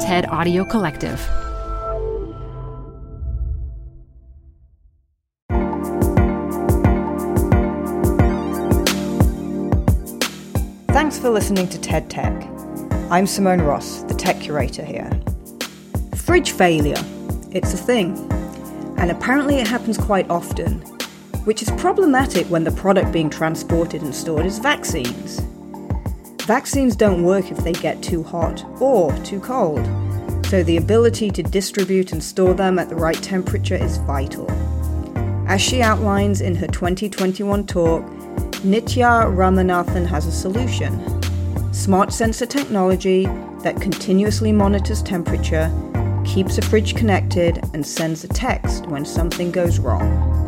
TED Audio Collective. Thanks for listening to TED Tech. I'm Simone Ross, the tech curator here. Fridge failure. It's a thing. And apparently it happens quite often, which is problematic when the product being transported and stored is vaccines. Vaccines don't work if they get too hot or too cold, so the ability to distribute and store them at the right temperature is vital. As she outlines in her 2021 talk, Nithya Ramanathan has a solution smart sensor technology that continuously monitors temperature, keeps a fridge connected, and sends a text when something goes wrong.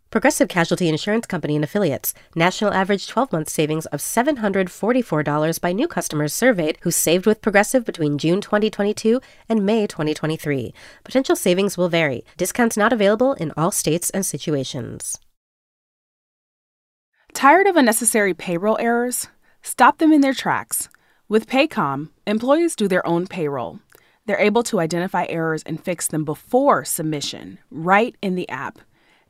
Progressive Casualty Insurance Company and Affiliates. National average 12 month savings of $744 by new customers surveyed who saved with Progressive between June 2022 and May 2023. Potential savings will vary. Discounts not available in all states and situations. Tired of unnecessary payroll errors? Stop them in their tracks. With Paycom, employees do their own payroll. They're able to identify errors and fix them before submission, right in the app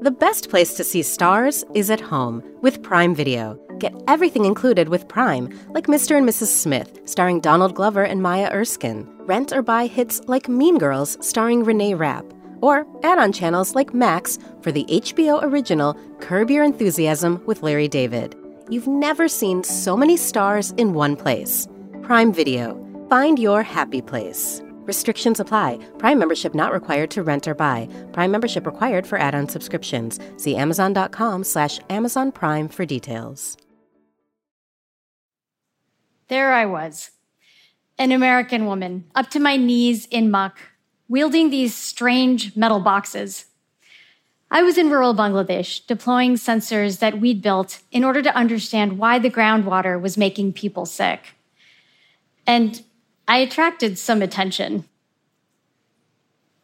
The best place to see stars is at home with Prime Video. Get everything included with Prime, like Mr. and Mrs. Smith, starring Donald Glover and Maya Erskine. Rent or buy hits like Mean Girls, starring Renee Rapp. Or add on channels like Max for the HBO original Curb Your Enthusiasm with Larry David. You've never seen so many stars in one place. Prime Video. Find your happy place. Restrictions apply. Prime membership not required to rent or buy. Prime membership required for add-on subscriptions. See Amazon.com slash Amazon Prime for details. There I was, an American woman, up to my knees in muck, wielding these strange metal boxes. I was in rural Bangladesh, deploying sensors that we'd built in order to understand why the groundwater was making people sick. And I attracted some attention.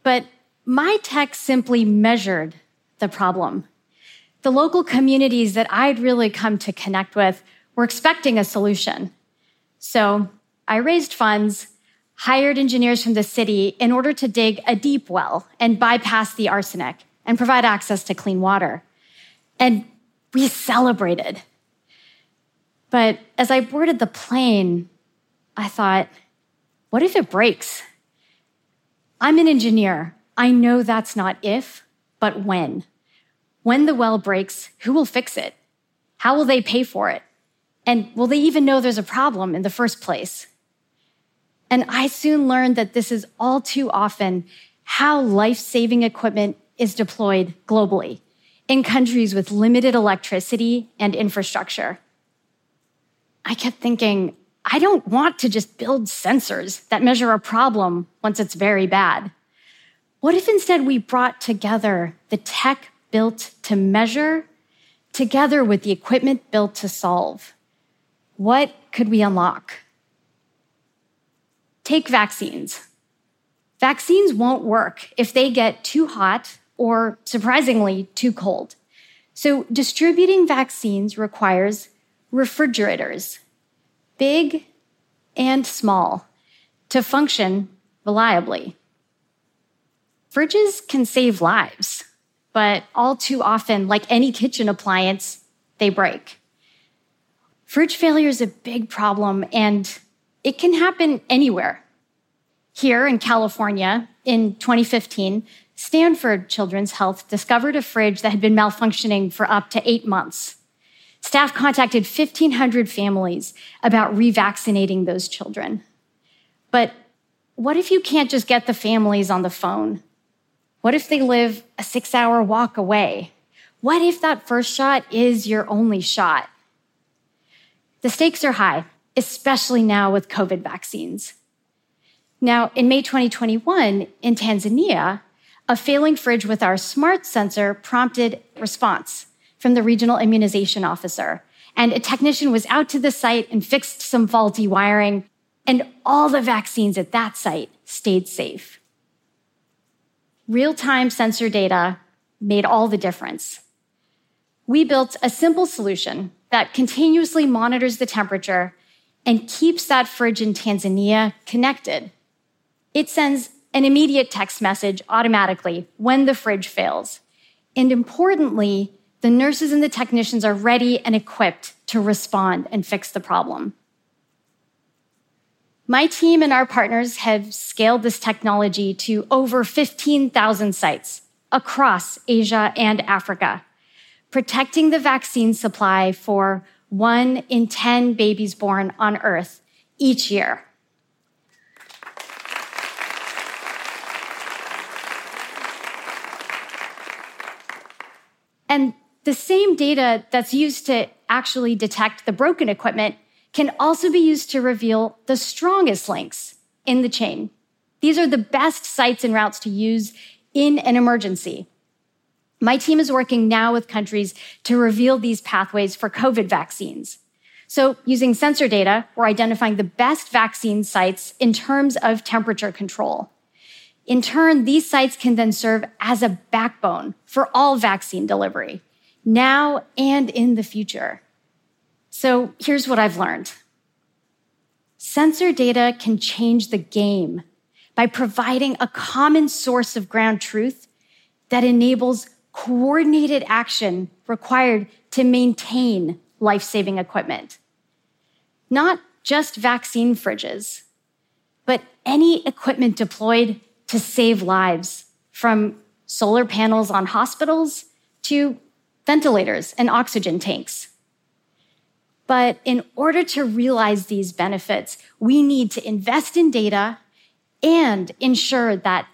But my tech simply measured the problem. The local communities that I'd really come to connect with were expecting a solution. So I raised funds, hired engineers from the city in order to dig a deep well and bypass the arsenic and provide access to clean water. And we celebrated. But as I boarded the plane, I thought, what if it breaks? I'm an engineer. I know that's not if, but when. When the well breaks, who will fix it? How will they pay for it? And will they even know there's a problem in the first place? And I soon learned that this is all too often how life saving equipment is deployed globally in countries with limited electricity and infrastructure. I kept thinking, I don't want to just build sensors that measure a problem once it's very bad. What if instead we brought together the tech built to measure together with the equipment built to solve? What could we unlock? Take vaccines. Vaccines won't work if they get too hot or, surprisingly, too cold. So, distributing vaccines requires refrigerators big and small, to function reliably. Fridges can save lives, but all too often, like any kitchen appliance, they break. Fridge failure is a big problem and it can happen anywhere. Here in California in 2015, Stanford Children's Health discovered a fridge that had been malfunctioning for up to eight months. Staff contacted 1,500 families about revaccinating those children. But what if you can't just get the families on the phone? What if they live a six hour walk away? What if that first shot is your only shot? The stakes are high, especially now with COVID vaccines. Now, in May 2021, in Tanzania, a failing fridge with our smart sensor prompted response from the regional immunization officer. And a technician was out to the site and fixed some faulty wiring, and all the vaccines at that site stayed safe. Real time sensor data made all the difference. We built a simple solution that continuously monitors the temperature and keeps that fridge in Tanzania connected. It sends an immediate text message automatically when the fridge fails. And importantly, the nurses and the technicians are ready and equipped to respond and fix the problem. My team and our partners have scaled this technology to over 15,000 sites across Asia and Africa protecting the vaccine supply for one in 10 babies born on Earth each year. And the same data that's used to actually detect the broken equipment can also be used to reveal the strongest links in the chain. These are the best sites and routes to use in an emergency. My team is working now with countries to reveal these pathways for COVID vaccines. So using sensor data, we're identifying the best vaccine sites in terms of temperature control. In turn, these sites can then serve as a backbone for all vaccine delivery, now and in the future. So here's what I've learned. Sensor data can change the game by providing a common source of ground truth that enables coordinated action required to maintain life saving equipment. Not just vaccine fridges, but any equipment deployed to save lives from solar panels on hospitals to ventilators and oxygen tanks. But in order to realize these benefits, we need to invest in data and ensure that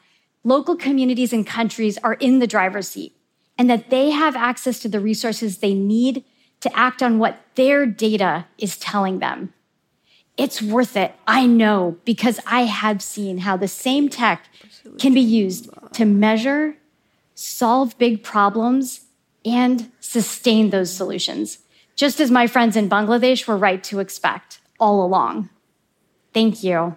local communities and countries are in the driver's seat and that they have access to the resources they need to act on what their data is telling them. It's worth it, I know, because I have seen how the same tech can be used to measure, solve big problems, and sustain those solutions, just as my friends in Bangladesh were right to expect all along. Thank you.